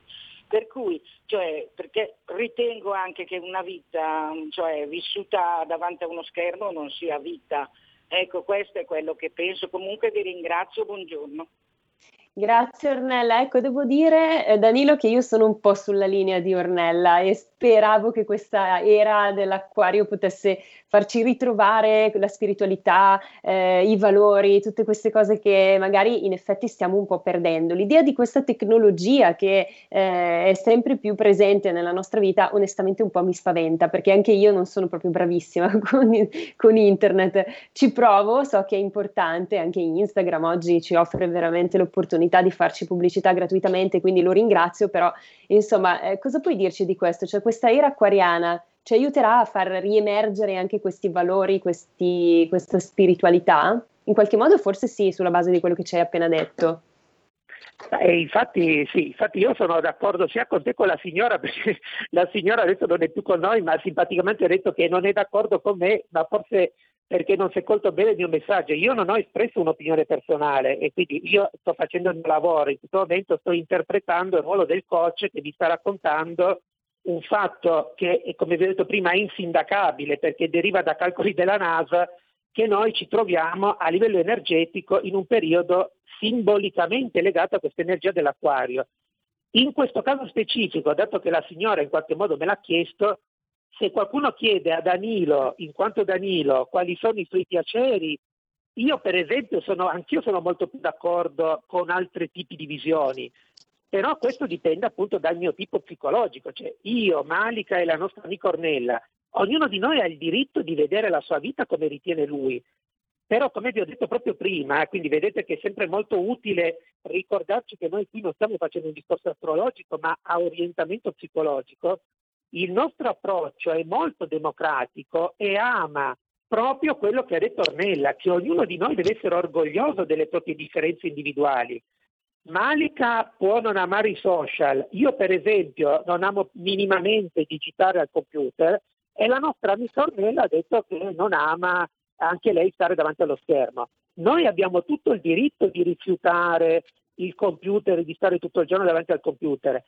Per cui, cioè, perché ritengo anche che una vita cioè, vissuta davanti a uno schermo non sia vita. Ecco, questo è quello che penso. Comunque vi ringrazio, buongiorno.
Grazie Ornella, ecco devo dire eh, Danilo che io sono un po' sulla linea di Ornella e speravo che questa era dell'acquario potesse farci ritrovare la spiritualità, eh, i valori, tutte queste cose che magari in effetti stiamo un po' perdendo. L'idea di questa tecnologia che eh, è sempre più presente nella nostra vita onestamente un po' mi spaventa perché anche io non sono proprio bravissima con, con internet, ci provo, so che è importante, anche Instagram oggi ci offre veramente l'opportunità l'opportunità di farci pubblicità gratuitamente, quindi lo ringrazio, però insomma, eh, cosa puoi dirci di questo? Cioè questa era acquariana ci aiuterà a far riemergere anche questi valori, questi, questa spiritualità? In qualche modo forse sì, sulla base di quello che ci hai appena detto.
Eh, infatti, sì, infatti io sono d'accordo sia con te che con la signora, perché la signora adesso non è più con noi, ma simpaticamente ha detto che non è d'accordo con me, ma forse perché non si è colto bene il mio messaggio. Io non ho espresso un'opinione personale e quindi io sto facendo il mio lavoro, in questo momento sto interpretando il ruolo del coach che vi sta raccontando un fatto che, come vi ho detto prima, è insindacabile perché deriva da calcoli della NASA che noi ci troviamo a livello energetico in un periodo simbolicamente legato a questa energia dell'acquario. In questo caso specifico, dato che la signora in qualche modo me l'ha chiesto, se qualcuno chiede a Danilo, in quanto Danilo, quali sono i suoi piaceri, io per esempio sono, anch'io sono molto più d'accordo con altri tipi di visioni, però questo dipende appunto dal mio tipo psicologico, cioè io, Malika e la nostra amica Ornella, ognuno di noi ha il diritto di vedere la sua vita come ritiene lui. Però come vi ho detto proprio prima, quindi vedete che è sempre molto utile ricordarci che noi qui non stiamo facendo un discorso astrologico, ma a orientamento psicologico, il nostro approccio è molto democratico e ama proprio quello che ha detto Ornella, che ognuno di noi deve essere orgoglioso delle proprie differenze individuali. Malika può non amare i social, io per esempio non amo minimamente digitare al computer e la nostra amica Ornella ha detto che non ama anche lei stare davanti allo schermo. Noi abbiamo tutto il diritto di rifiutare il computer e di stare tutto il giorno davanti al computer.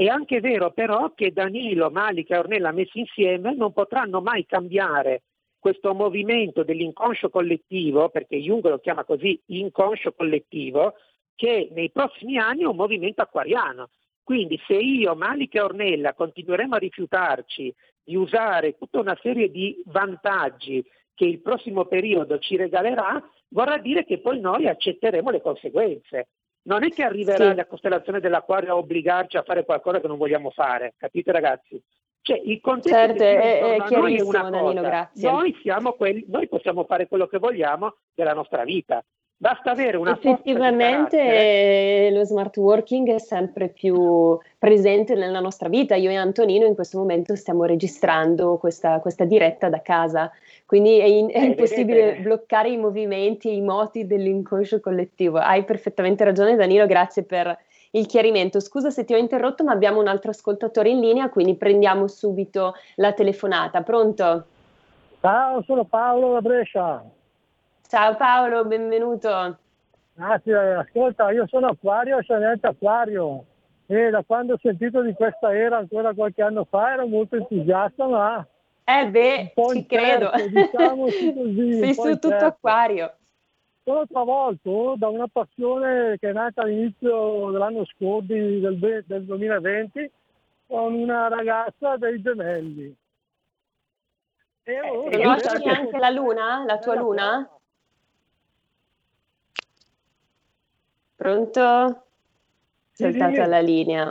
È anche vero però che Danilo, Malika e Ornella messi insieme non potranno mai cambiare questo movimento dell'inconscio collettivo, perché Jung lo chiama così inconscio collettivo, che nei prossimi anni è un movimento acquariano. Quindi se io, Malika e Ornella continueremo a rifiutarci di usare tutta una serie di vantaggi che il prossimo periodo ci regalerà, vorrà dire che poi noi accetteremo le conseguenze. Non è che arriverà sì. la costellazione dell'acquario a obbligarci a fare qualcosa che non vogliamo fare, capite ragazzi? Cioè, il contesto
certo, è, è chiarissimo, è Danilo, grazie.
Noi, quelli, noi possiamo fare quello che vogliamo della nostra vita. Basta avere una
Effettivamente lo smart working è sempre più presente nella nostra vita. Io e Antonino in questo momento stiamo registrando questa, questa diretta da casa, quindi è, in, è eh, impossibile vedete. bloccare i movimenti e i moti dell'inconscio collettivo. Hai perfettamente ragione Danilo, grazie per il chiarimento. Scusa se ti ho interrotto, ma abbiamo un altro ascoltatore in linea, quindi prendiamo subito la telefonata. Pronto?
Ciao, sono Paolo da Brescia.
Ciao Paolo, benvenuto.
Grazie, ascolta, io sono Acquario, ascendente Acquario e da quando ho sentito di questa era ancora qualche anno fa ero molto entusiasta, ma...
Eh beh, ci credo. Diciamo così, Sei su tutto certo. Acquario.
Sono travolto da una passione che è nata all'inizio dell'anno scorso, del, del 2020, con una ragazza dei gemelli.
E eh, conosci anche la luna, la tua luna? Pronto? Saltata la linea.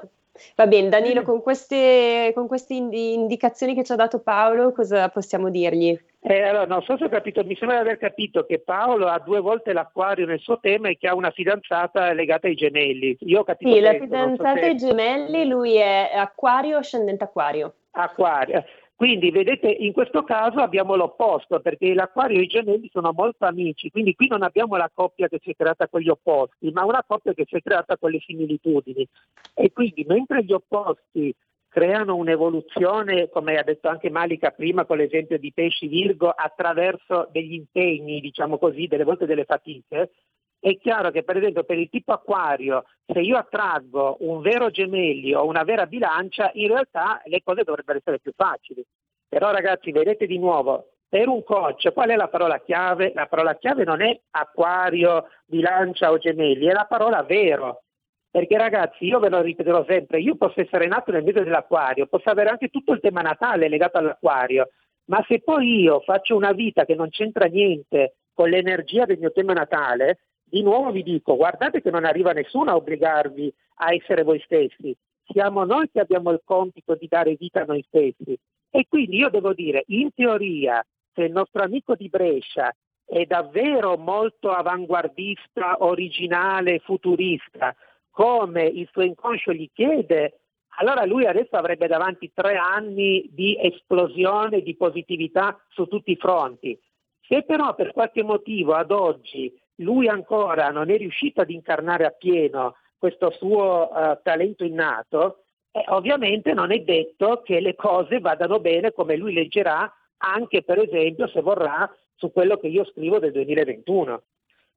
Va bene, Danilo, con queste, con queste indicazioni che ci ha dato Paolo, cosa possiamo dirgli?
Eh, allora, non so se ho capito, mi sembra di aver capito che Paolo ha due volte l'acquario nel suo tema e che ha una fidanzata legata ai gemelli. Io ho capito
sì,
questo,
la fidanzata so se... ai gemelli, lui è acquario ascendente acquario.
Acquario. Quindi vedete, in questo caso abbiamo l'opposto, perché l'acquario e i gemelli sono molto amici, quindi qui non abbiamo la coppia che si è creata con gli opposti, ma una coppia che si è creata con le similitudini. E quindi mentre gli opposti creano un'evoluzione, come ha detto anche Malika prima con l'esempio di pesci Virgo, attraverso degli impegni, diciamo così, delle volte delle fatiche, è chiaro che per esempio per il tipo acquario, se io attraggo un vero gemelli o una vera bilancia, in realtà le cose dovrebbero essere più facili. Però ragazzi, vedete di nuovo, per un coach qual è la parola chiave? La parola chiave non è acquario, bilancia o gemelli, è la parola vero. Perché ragazzi, io ve lo ripeterò sempre, io posso essere nato nel mese dell'acquario, posso avere anche tutto il tema natale legato all'acquario, ma se poi io faccio una vita che non c'entra niente con l'energia del mio tema natale, di nuovo vi dico, guardate che non arriva nessuno a obbligarvi a essere voi stessi, siamo noi che abbiamo il compito di dare vita a noi stessi. E quindi io devo dire, in teoria, se il nostro amico di Brescia è davvero molto avanguardista, originale, futurista, come il suo inconscio gli chiede, allora lui adesso avrebbe davanti tre anni di esplosione di positività su tutti i fronti. Se però per qualche motivo ad oggi lui ancora non è riuscito ad incarnare appieno questo suo uh, talento innato, eh, ovviamente non è detto che le cose vadano bene come lui leggerà anche per esempio se vorrà su quello che io scrivo del 2021.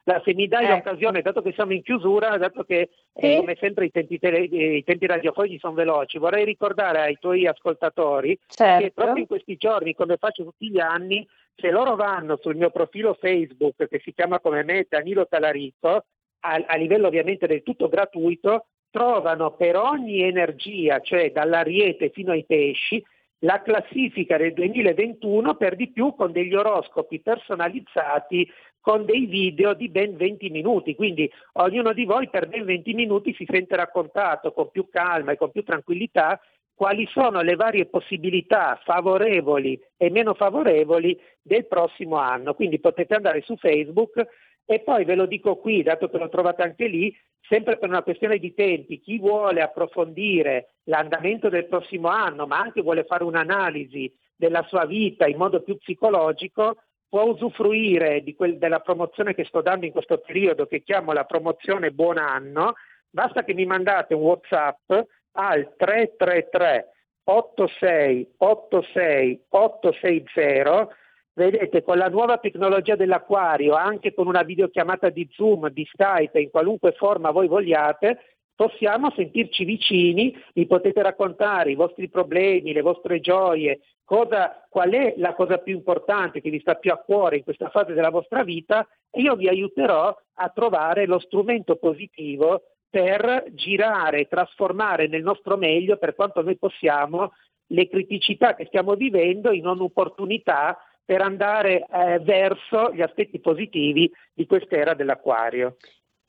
La, se mi dai ecco. l'occasione, dato che siamo in chiusura, dato che sì. eh, come sempre i tempi, tele, eh, i tempi radiofonici sono veloci, vorrei ricordare ai tuoi ascoltatori certo. che proprio in questi giorni, come faccio tutti gli anni, se loro vanno sul mio profilo Facebook che si chiama come me Danilo Talarico, a, a livello ovviamente del tutto gratuito, trovano per ogni energia, cioè dall'ariete fino ai pesci, la classifica del 2021 per di più con degli oroscopi personalizzati con dei video di ben 20 minuti, quindi ognuno di voi per ben 20 minuti si sente raccontato con più calma e con più tranquillità quali sono le varie possibilità favorevoli e meno favorevoli del prossimo anno. Quindi potete andare su Facebook e poi ve lo dico qui, dato che lo trovate anche lì, sempre per una questione di tempi, chi vuole approfondire l'andamento del prossimo anno, ma anche vuole fare un'analisi della sua vita in modo più psicologico, può usufruire quel, della promozione che sto dando in questo periodo, che chiamo la promozione Buon Anno, basta che mi mandate un WhatsApp al 333 86 86 860 Vedete, con la nuova tecnologia dell'acquario, anche con una videochiamata di Zoom, di Skype, in qualunque forma voi vogliate, possiamo sentirci vicini, mi potete raccontare i vostri problemi, le vostre gioie, cosa, qual è la cosa più importante che vi sta più a cuore in questa fase della vostra vita e io vi aiuterò a trovare lo strumento positivo per girare trasformare nel nostro meglio, per quanto noi possiamo, le criticità che stiamo vivendo in un'opportunità per andare eh, verso gli aspetti positivi di quest'era dell'acquario.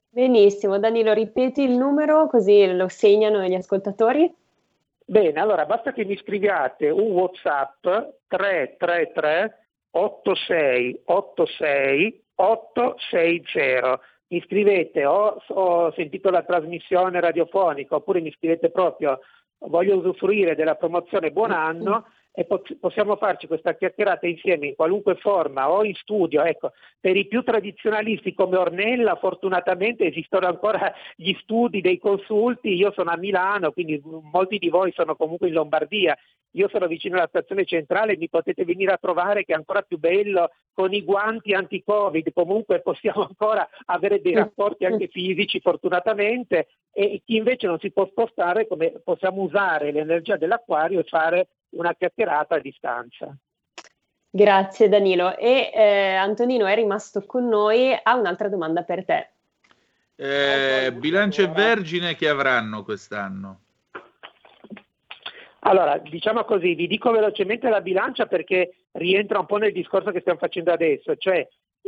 Benissimo, Danilo, ripeti il numero così lo segnano gli ascoltatori.
Bene, allora basta che mi scriviate un WhatsApp 333 86 86 860. Mi scrivete ho, ho sentito la trasmissione radiofonica oppure mi scrivete proprio voglio usufruire della promozione Buon Anno e possiamo farci questa chiacchierata insieme in qualunque forma o in studio. Ecco, per i più tradizionalisti come Ornella fortunatamente esistono ancora gli studi dei consulti, io sono a Milano, quindi molti di voi sono comunque in Lombardia, io sono vicino alla stazione centrale, mi potete venire a trovare che è ancora più bello con i guanti anti-Covid, comunque possiamo ancora avere dei rapporti anche fisici fortunatamente e chi invece non si può spostare come possiamo usare l'energia dell'acquario e fare una chiacchierata a distanza.
Grazie Danilo. E eh, Antonino è rimasto con noi, ha un'altra domanda per te.
Eh, bilancio e vergine che avranno quest'anno?
Allora, diciamo così, vi dico velocemente la bilancia perché rientra un po' nel discorso che stiamo facendo adesso, cioè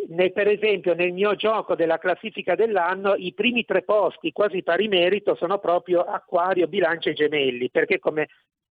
nel, per esempio nel mio gioco della classifica dell'anno i primi tre posti quasi pari merito sono proprio Acquario, Bilancia e Gemelli, perché come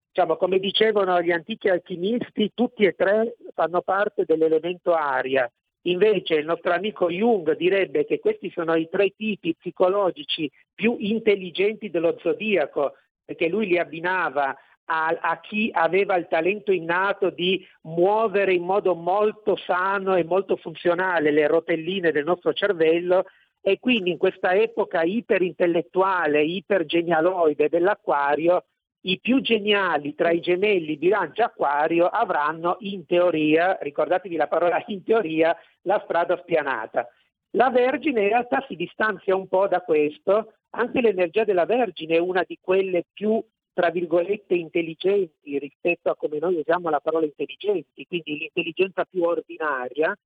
diciamo, come dicevano gli antichi alchimisti, tutti e tre fanno parte dell'elemento aria. Invece il nostro amico Jung direbbe che questi sono i tre tipi psicologici più intelligenti dello zodiaco, perché lui li abbinava a, a, chi aveva il talento innato di muovere in modo molto sano e molto funzionale le rotelline del nostro cervello e quindi in questa epoca iperintellettuale, ipergenialoide dell'acquario i più geniali tra i gemelli bilancia acquario avranno in teoria, ricordatevi la parola in teoria, la strada spianata. La Vergine in realtà si distanzia un po' da questo, anche l'energia della Vergine è una di quelle più, tra virgolette, intelligenti rispetto a come noi usiamo la parola intelligenti, quindi l'intelligenza più ordinaria,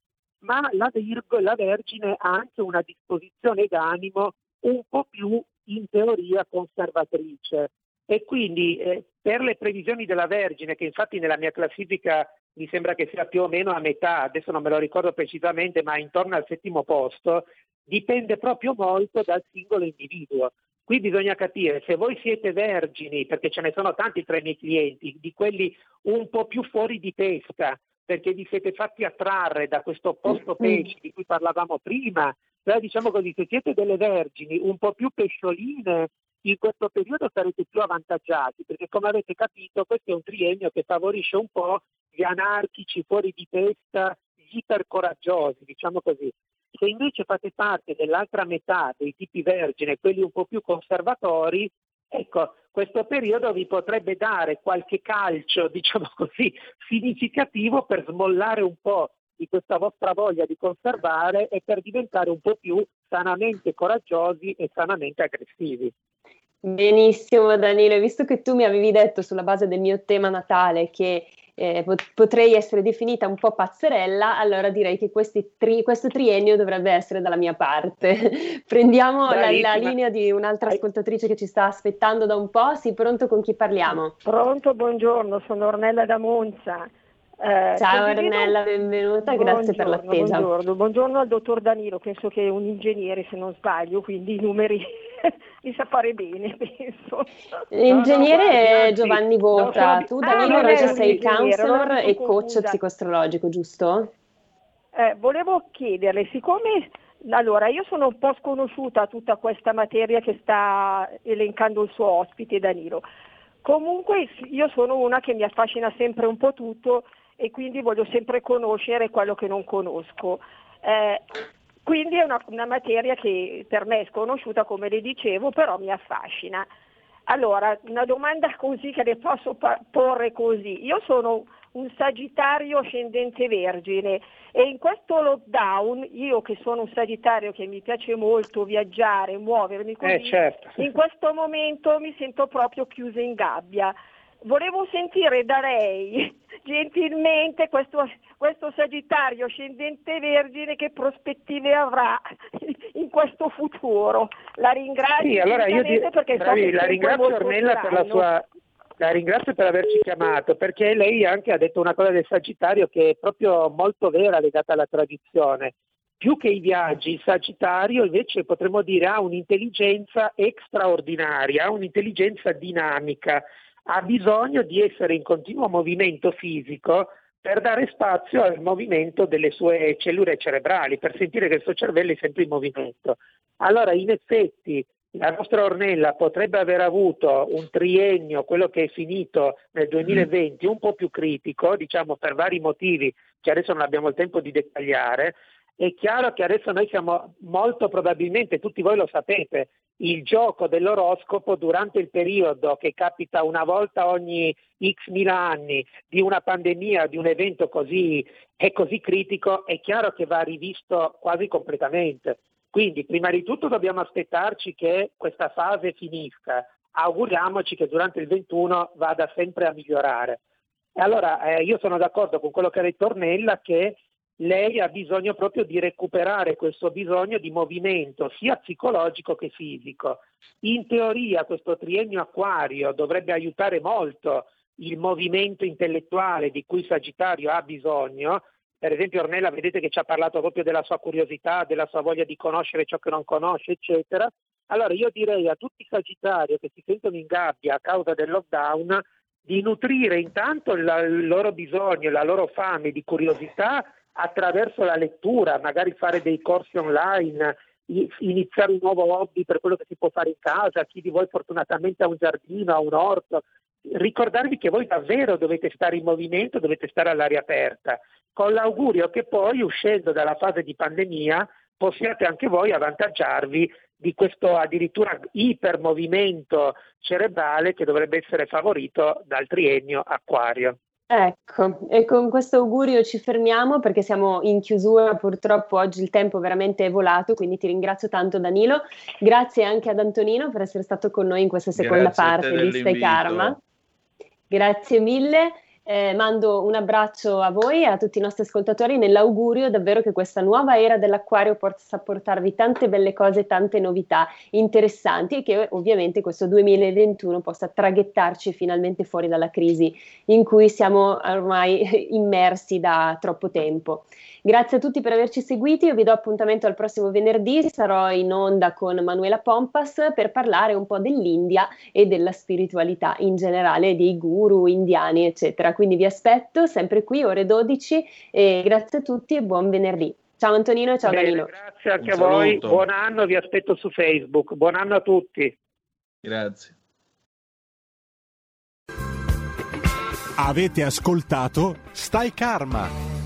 ma la Virgo, la Vergine ha anche una disposizione d'animo un po' più in teoria conservatrice, e quindi eh, per le previsioni della Vergine, che infatti nella mia classifica mi sembra che sia più o meno a metà, adesso non me lo ricordo precisamente, ma intorno al settimo posto, dipende proprio molto dal singolo individuo. Qui bisogna capire se voi siete vergini, perché ce ne sono tanti tra i miei clienti, di quelli un po' più fuori di testa, perché vi siete fatti attrarre da questo opposto pesci di cui parlavamo prima, cioè diciamo così, se siete delle vergini un po' più pescioline in questo periodo sarete più avvantaggiati perché come avete capito questo è un triennio che favorisce un po' gli anarchici fuori di testa, gli ipercoraggiosi, diciamo così. Se invece fate parte dell'altra metà dei tipi vergine, quelli un po' più conservatori, ecco, questo periodo vi potrebbe dare qualche calcio, diciamo così, significativo per smollare un po' di questa vostra voglia di conservare e per diventare un po' più sanamente coraggiosi e sanamente aggressivi.
Benissimo Danilo, visto che tu mi avevi detto sulla base del mio tema natale che eh, potrei essere definita un po' pazzerella, allora direi che tri- questo triennio dovrebbe essere dalla mia parte. Prendiamo la, la, linea di un'altra ascoltatrice che ci sta aspettando da un po'. Sì, pronto con chi parliamo?
Pronto, buongiorno, sono Ornella da Monza.
Eh, Ciao Ornella, benvenuta, grazie per l'attesa.
Buongiorno, buongiorno al dottor Danilo, penso che è un ingegnere se non sbaglio, quindi i numeri mi sa fare bene, penso.
L'ingegnere no, no, Giovanni Vota, no, tu Danilo ah, invece sei counselor e coach psicoastrologico, giusto?
Eh, volevo chiederle, siccome allora, io sono un po' sconosciuta a tutta questa materia che sta elencando il suo ospite Danilo. Comunque io sono una che mi affascina sempre un po' tutto e quindi voglio sempre conoscere quello che non conosco. Eh, quindi è una, una, materia che per me è sconosciuta, come le dicevo, però mi affascina. Allora, una domanda così che le posso porre così. Io sono un Sagittario ascendente Vergine e in questo lockdown io che sono un Sagittario che mi piace molto viaggiare, muovermi così,
eh, certo.
in questo momento mi sento proprio chiusa in gabbia. Volevo sentire da lei gentilmente questo, questo Sagittario ascendente Vergine che prospettive avrà in questo futuro. La ringrazio
sì, allora io di... perché bravi, so la ringrazio Ornella per la sua la ringrazio per averci chiamato perché lei anche ha detto una cosa del Sagittario che è proprio molto vera legata alla tradizione. Più che i viaggi, il Sagittario invece potremmo dire ha un'intelligenza straordinaria, ha un'intelligenza dinamica, ha bisogno di essere in continuo movimento fisico per dare spazio al movimento delle sue cellule cerebrali, per sentire che il suo cervello è sempre in movimento. Allora, in effetti, la nostra Ornella potrebbe aver avuto un triennio, quello che è finito nel 2020, un po' più critico, diciamo per vari motivi che adesso non abbiamo il tempo di dettagliare. È chiaro che adesso noi siamo molto probabilmente, tutti voi lo sapete, il gioco dell'oroscopo durante il periodo che capita una volta ogni x mila anni di una pandemia, di un evento così, è così critico, è chiaro che va rivisto quasi completamente. Quindi prima di tutto dobbiamo aspettarci che questa fase finisca, auguriamoci che durante il 21 vada sempre a migliorare. E allora eh, io sono d'accordo con quello che ha detto Ornella che lei ha bisogno proprio di recuperare questo bisogno di movimento sia psicologico che fisico. In teoria questo triennio acquario dovrebbe aiutare molto il movimento intellettuale di cui Sagittario ha bisogno, per esempio Ornella vedete che ci ha parlato proprio della sua curiosità, della sua voglia di conoscere ciò che non conosce, eccetera. Allora io direi a tutti i Sagittari che si sentono in gabbia a causa del lockdown di nutrire intanto il loro bisogno, la loro fame di curiosità attraverso la lettura, magari fare dei corsi online, iniziare un nuovo hobby per quello che si può fare in casa, chi di voi fortunatamente ha un giardino, ha un orto, ricordarvi che voi davvero dovete stare in movimento, dovete stare all'aria aperta, con l'augurio che poi uscendo dalla fase di pandemia possiate anche voi avvantaggiarvi di questo addirittura ipermovimento cerebrale che dovrebbe essere favorito dal triennio acquario.
Ecco, e con questo augurio ci fermiamo perché siamo in chiusura, purtroppo oggi il tempo veramente è volato, quindi ti ringrazio tanto Danilo, grazie anche ad Antonino per essere stato con noi in questa seconda grazie parte di Stay Karma. Grazie mille. Eh, mando un abbraccio a voi e a tutti i nostri ascoltatori nell'augurio davvero che questa nuova era dell'acquario possa portarvi tante belle cose, tante novità interessanti e che ovviamente questo 2021 possa traghettarci finalmente fuori dalla crisi in cui siamo ormai immersi da troppo tempo. Grazie a tutti per averci seguiti, io vi do appuntamento al prossimo venerdì, sarò in onda con Manuela Pompas per parlare un po' dell'India e della spiritualità in generale, dei guru indiani, eccetera. Quindi vi aspetto sempre qui, ore 12, e grazie a tutti e buon venerdì. Ciao Antonino e ciao
Bene,
Danilo.
Grazie anche a voi, buon anno, vi aspetto su Facebook, buon anno a tutti.
Grazie.
Avete ascoltato Stai Karma